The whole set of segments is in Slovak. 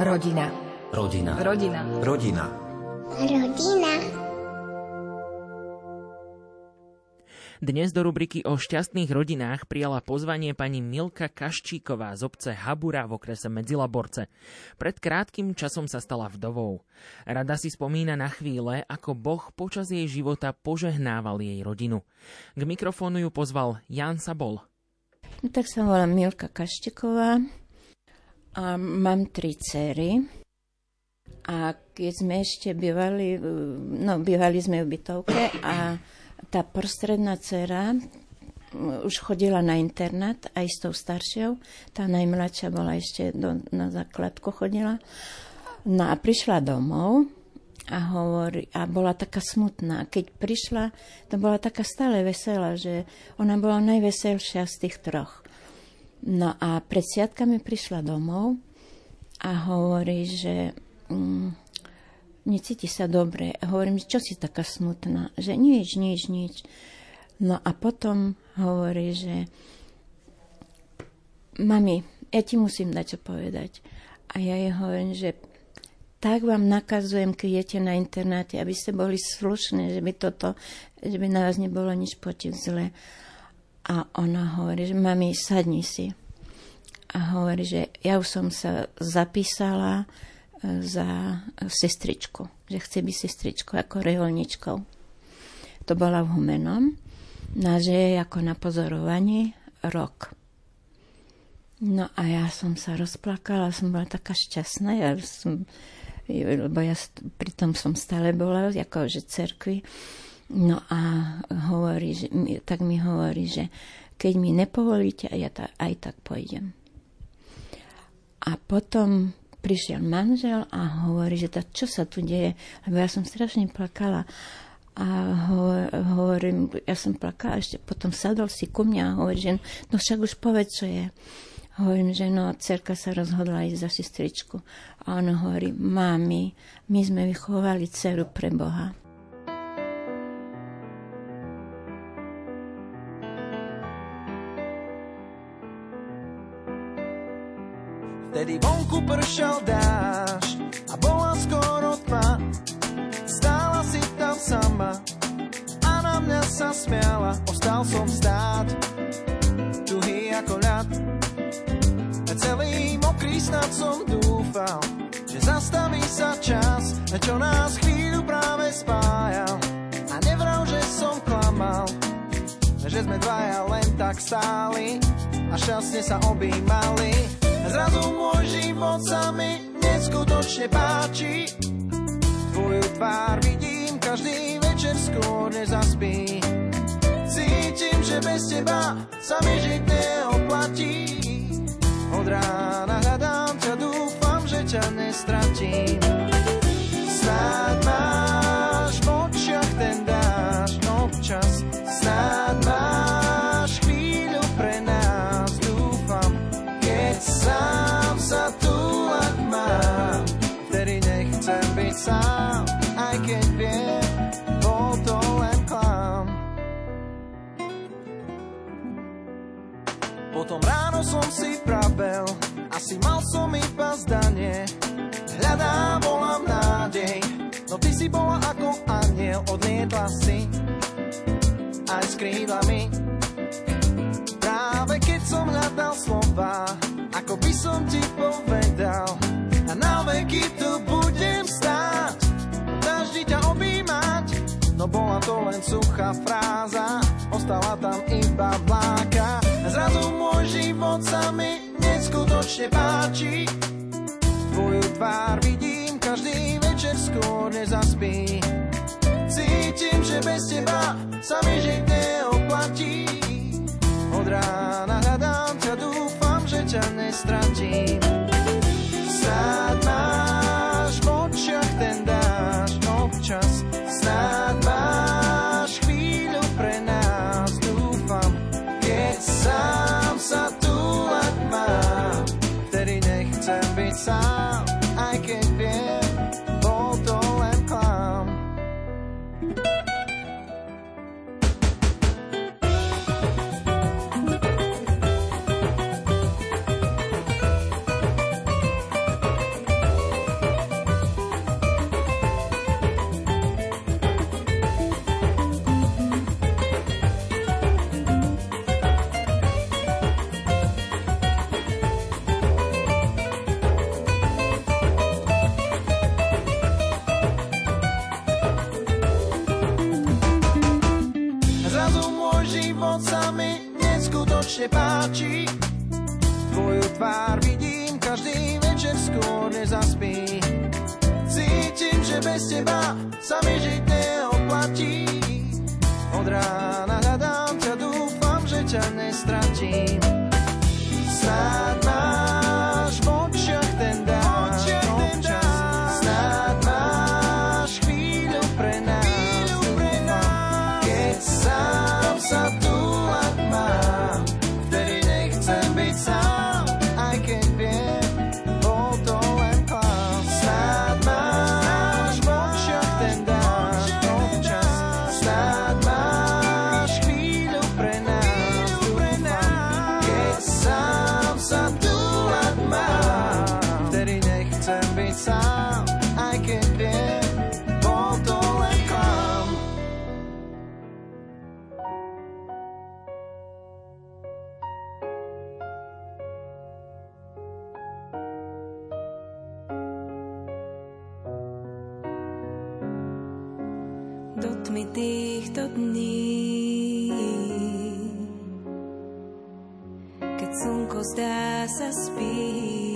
Rodina. Rodina. Rodina. Rodina. Rodina. Dnes do rubriky o šťastných rodinách prijala pozvanie pani Milka Kaščíková z obce Habura v okrese Medzilaborce. Pred krátkým časom sa stala vdovou. Rada si spomína na chvíle, ako Boh počas jej života požehnával jej rodinu. K mikrofónu ju pozval Jan Sabol. No, tak sa volám Milka Kaščíková a mám tri cery. A keď sme ešte bývali, no bývali sme v bytovke a tá prostredná dcera mm, už chodila na internát aj s tou staršou. Tá najmladšia bola ešte do, na základku chodila. No a prišla domov a, hovorí, a bola taká smutná. Keď prišla, to bola taká stále veselá, že ona bola najveselšia z tých troch. No a pred sviatkami prišla domov a hovorí, že mm, necíti sa dobre. Hovorím, čo si taká smutná? Že nič, nič, nič. No a potom hovorí, že mami, ja ti musím dať čo povedať. A ja jej hovorím, že tak vám nakazujem, keď idete na internáte, aby ste boli slušní, že by toto, že by na vás nebolo nič potiť zle. A ona hovorí, že mami, sadni si. A hovorí, že ja už som sa zapísala, za sestričku, že chce byť sestričkou ako reholničkou. To bola v Humenom, na že je ako na pozorovaní rok. No a ja som sa rozplakala, som bola taká šťastná, ja som, lebo ja pritom som stále bola, ako že cerkvi. No a hovorí, že, tak mi hovorí, že keď mi nepovolíte, ja ta, aj tak pôjdem. A potom prišiel manžel a hovorí, že tá, čo sa tu deje, lebo ja som strašne plakala. A hovorím, ja som plakala, ešte potom sadol si ku mňa a hovorí, že no však už povedz, čo je. Hovorím, že no, cerka sa rozhodla ísť za sestričku. A on hovorí, mami, my sme vychovali dceru pre Boha. Vtedy vonku pršal dáš a bola skoro tma. Stála si tam sama a na mňa sa smiala. Ostal som stáť, tuhý ako ľad. A celý mokrý snad som dúfal, že zastaví sa čas, čo nás chvíľu práve spájal. A nevral, že som klamal, že sme dvaja len tak stáli a šťastne sa objímali. Zrazu môj život sa mi neskutočne páči. Tvoju tvár vidím každý večer skôr nezaspí. Cítim, že bez teba sa mi žiť neoplatí. Som si prabel, asi mal som iba zdanie. Hľadám, volám nádej, no ty si bola ako aniel, odlietla si aj s krídlami. Práve keď som hľadal slova, ako by som ti povedal, a na veky tu budem stáť, daždi ťa objímať. No bola to len suchá fráza, ostala tam iba vláka. Neskutočne páči, tvoju tvár vidím každý večer skôr nezaspí. Cítim, že bez teba sa mi žiť neoplatí. Od rána hľadám ťa, dúfam, že ťa nestratím. faccia né stracci tmy týchto dní. Keď slnko zdá sa spí,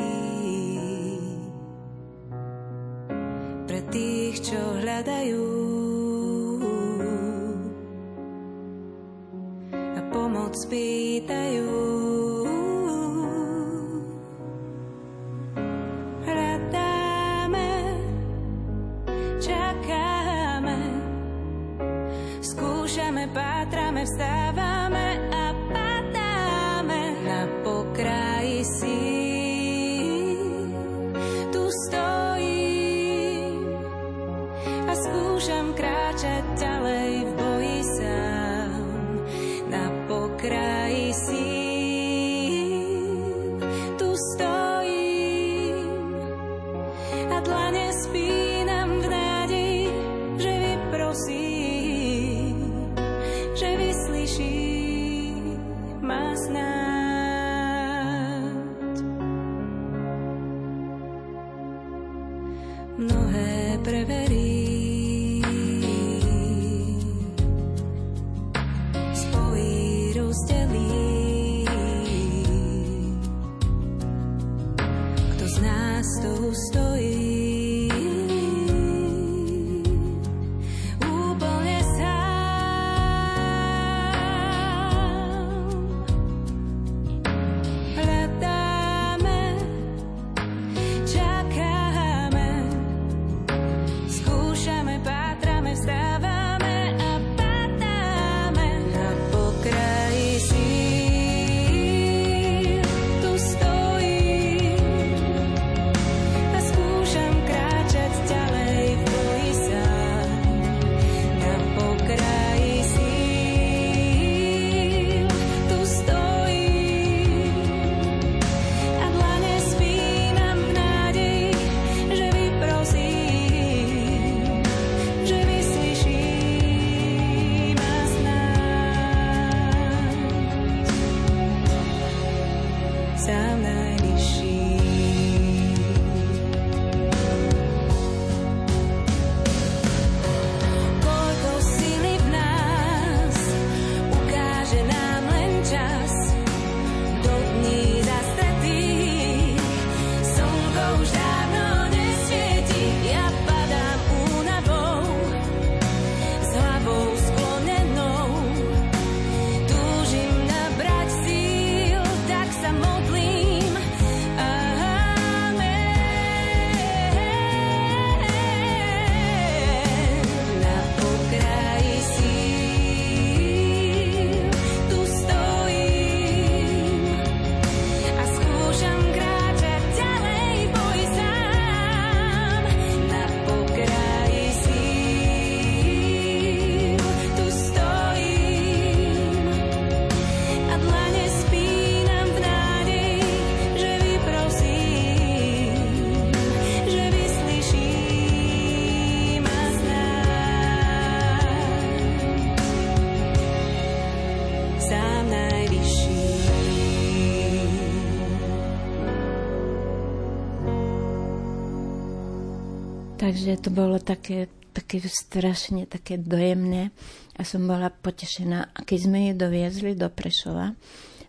Takže to bolo také, také strašne také dojemné a som bola potešená. A keď sme ju doviezli do Prešova,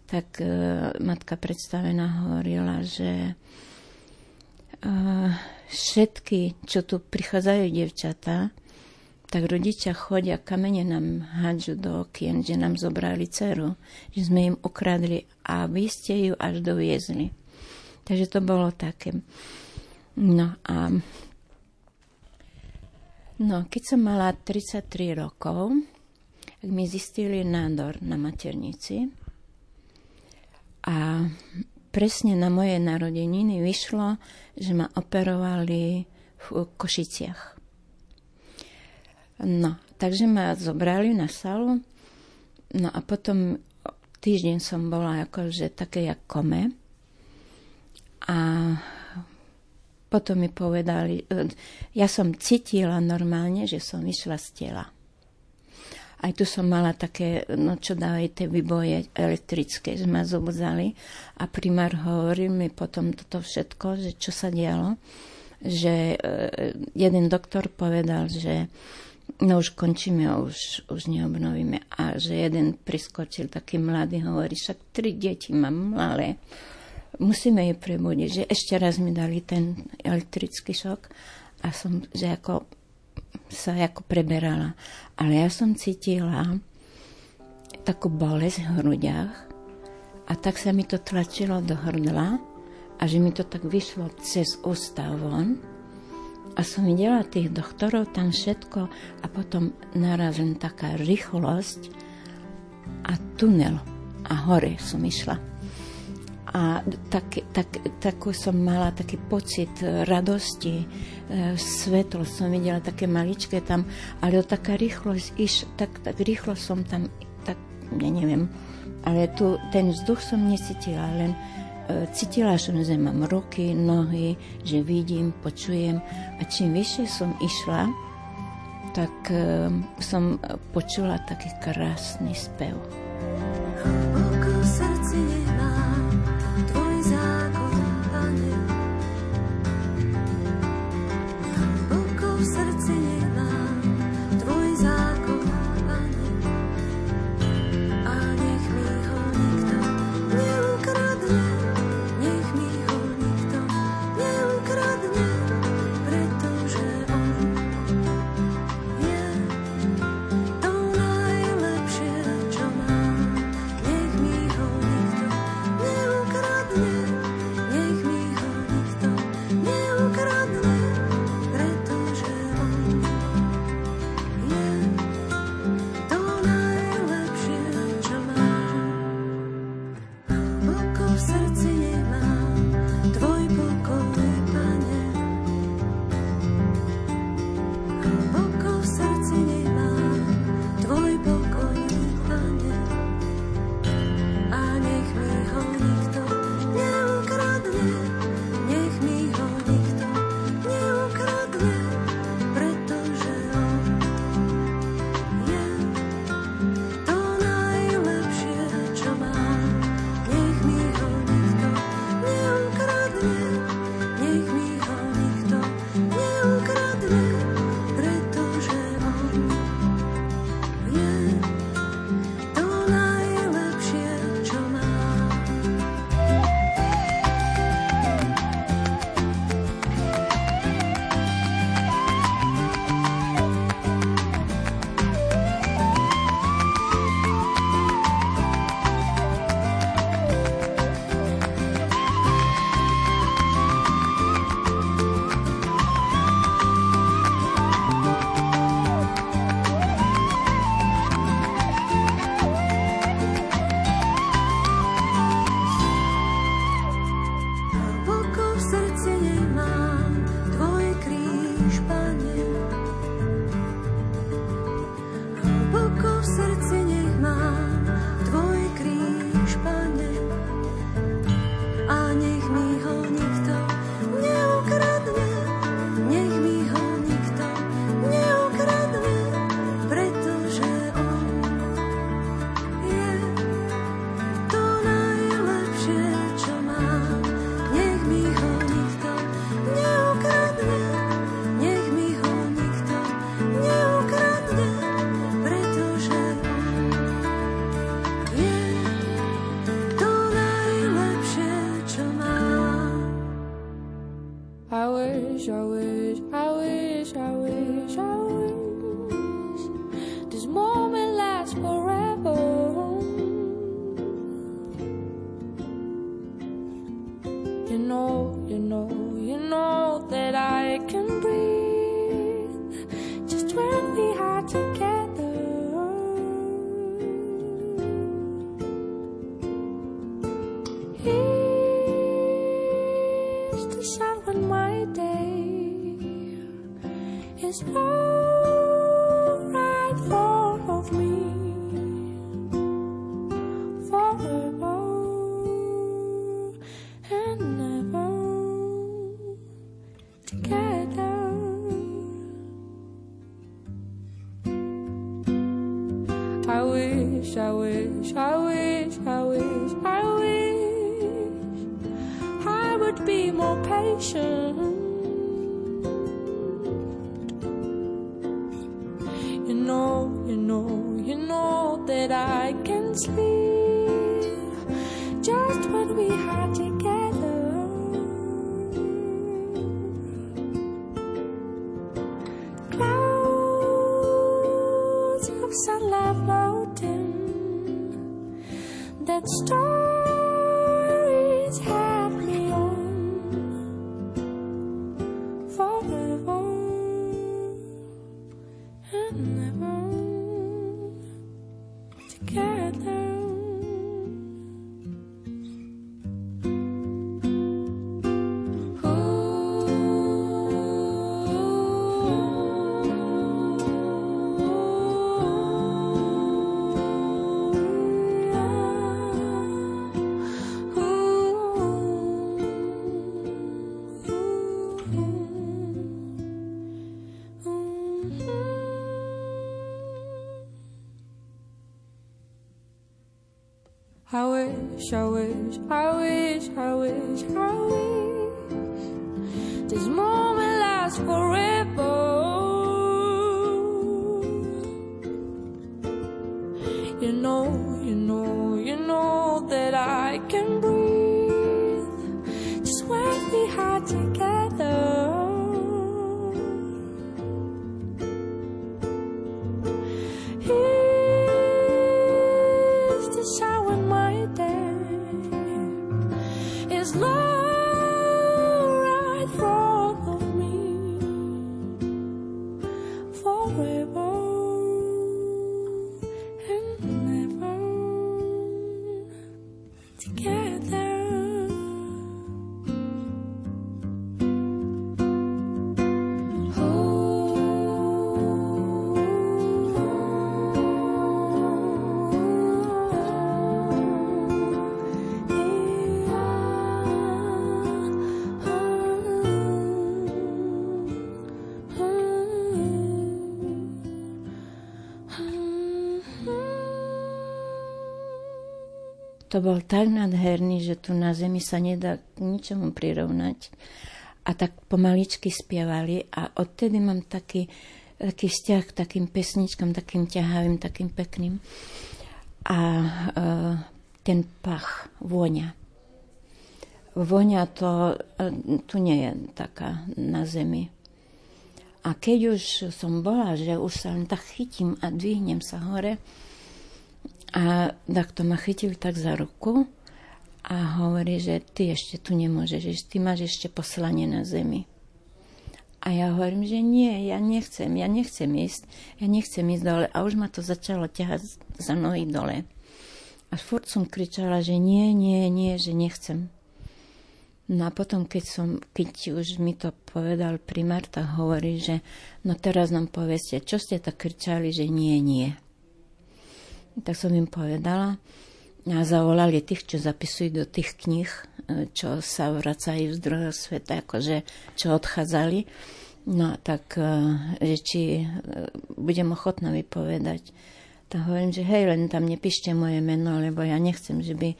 tak e, matka predstavená hovorila, že e, všetky, čo tu prichádzajú devčatá, tak rodičia chodia, kamene nám hádžu do okien, že nám zobrali dceru, že sme im ukradli a vy ste ju až doviezli. Takže to bolo také. No a no, keď som mala 33 rokov, tak mi zistili nádor na maternici a presne na moje narodeniny vyšlo, že ma operovali v Košiciach. No, takže ma zobrali na salu, no a potom týždeň som bola akože také jak kome. A potom mi povedali, e, ja som cítila normálne, že som išla z tela. Aj tu som mala také, no čo dávajú tie výboje elektrické, že ma zobudzali a primár hovoril mi potom toto všetko, že čo sa dialo, že e, jeden doktor povedal, že no už končíme, už, už neobnovíme. A že jeden priskočil taký mladý, hovorí, však tri deti mám malé, musíme je prebudiť. Že ešte raz mi dali ten elektrický šok a som, že ako sa ako preberala. Ale ja som cítila takú bolesť v hrudiach a tak sa mi to tlačilo do hrdla a že mi to tak vyšlo cez ústa von a som videla tých doktorov tam všetko a potom naraz len taká rýchlosť a tunel a hore som išla. A tak, tak, takú som mala taký pocit radosti, e, svetlo som videla také maličké tam, ale taká rýchlosť, iš, tak, tak rýchlo som tam, tak, ja neviem, ale tu ten vzduch som necítila, len cítila som, že mám ruky, nohy, že vidím, počujem a čím vyššie som išla, tak som počula taký krásny spev. Hlboko v stories wish, I wish, I wish, I wish, I wish this moment lasts forever. You know, To bol tak nádherný, že tu na zemi sa nedá k ničomu prirovnať. A tak pomaličky spievali a odtedy mám taký, taký vzťah k takým pesničkám, takým ťahavým, takým pekným. A e, ten pach, vôňa. Vôňa to e, tu nie je taká na zemi. A keď už som bola, že už sa len tak chytím a dvihnem sa hore, a takto ma chytil tak za ruku a hovorí, že ty ešte tu nemôžeš, že ty máš ešte poslanie na zemi. A ja hovorím, že nie, ja nechcem, ja nechcem ísť, ja nechcem ísť dole. A už ma to začalo ťahať za nohy dole. A furt som kričala, že nie, nie, nie, že nechcem. No a potom, keď, som, keď už mi to povedal primár, tak hovorí, že no teraz nám poveste, čo ste tak kričali, že nie, nie. Tak som im povedala a zavolali tých, čo zapisujú do tých kníh, e, čo sa vracajú z druhého sveta, akože čo odchádzali. No tak, e, že či e, budem ochotná vypovedať. Tak hovorím, že hej, len tam nepíšte moje meno, lebo ja nechcem, že by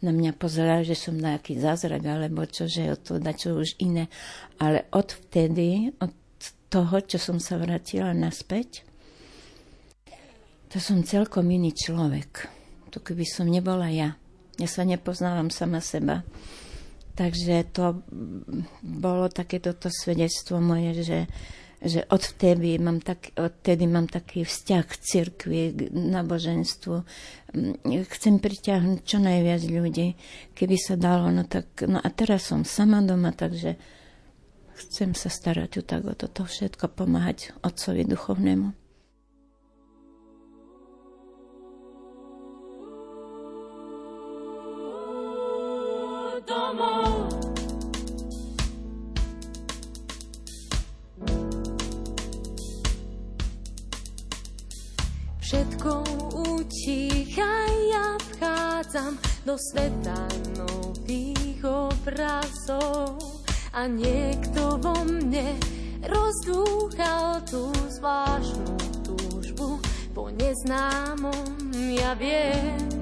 na mňa pozerali, že som nejaký zázrak, alebo čo, že to čo už iné. Ale od vtedy, od toho, čo som sa vrátila naspäť, to som celkom iný človek. To keby som nebola ja. Ja sa nepoznávam sama seba. Takže to bolo takéto svedectvo moje, že, že odvtedy mám, tak, odtedy mám taký vzťah k cirkvi, k náboženstvu. Chcem priťahnuť čo najviac ľudí, keby sa dalo. No, tak, no a teraz som sama doma, takže chcem sa starať o toto všetko, pomáhať otcovi duchovnému. Domov. Všetko utícha, ja vchádzam do sveta nových obrazov a niekto vo mne rozdúchal tú zvláštnu túžbu po neznámom, ja viem.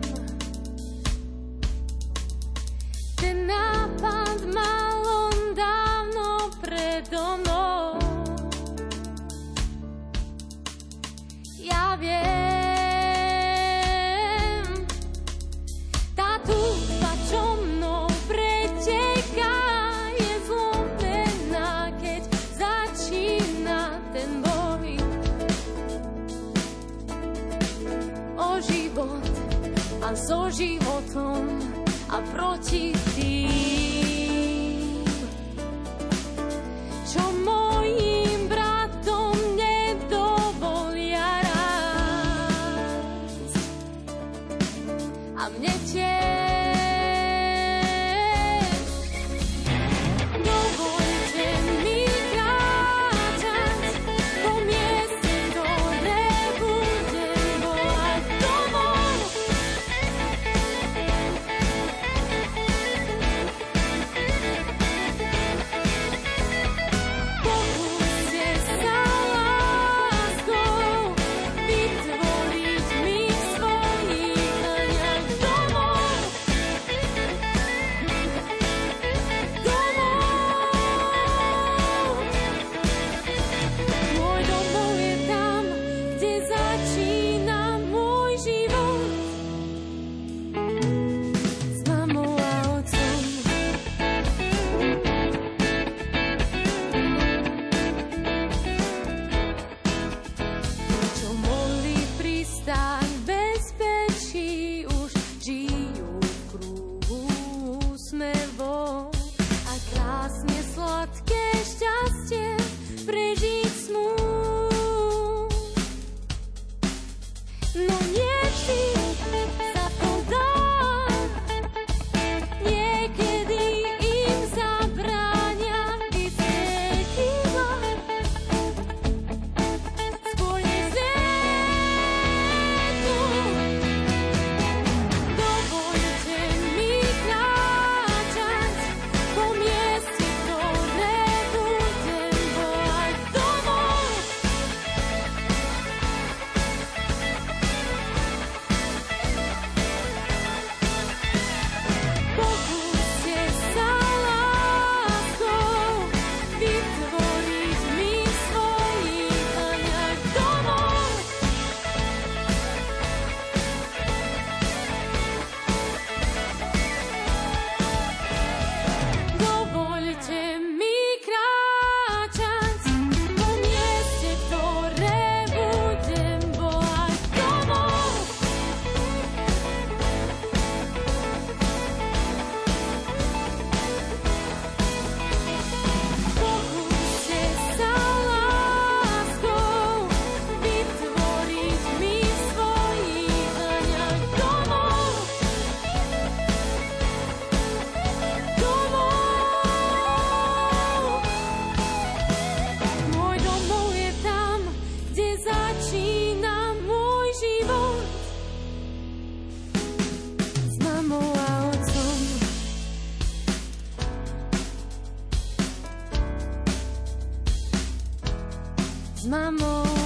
Životom a proti tým, mamou.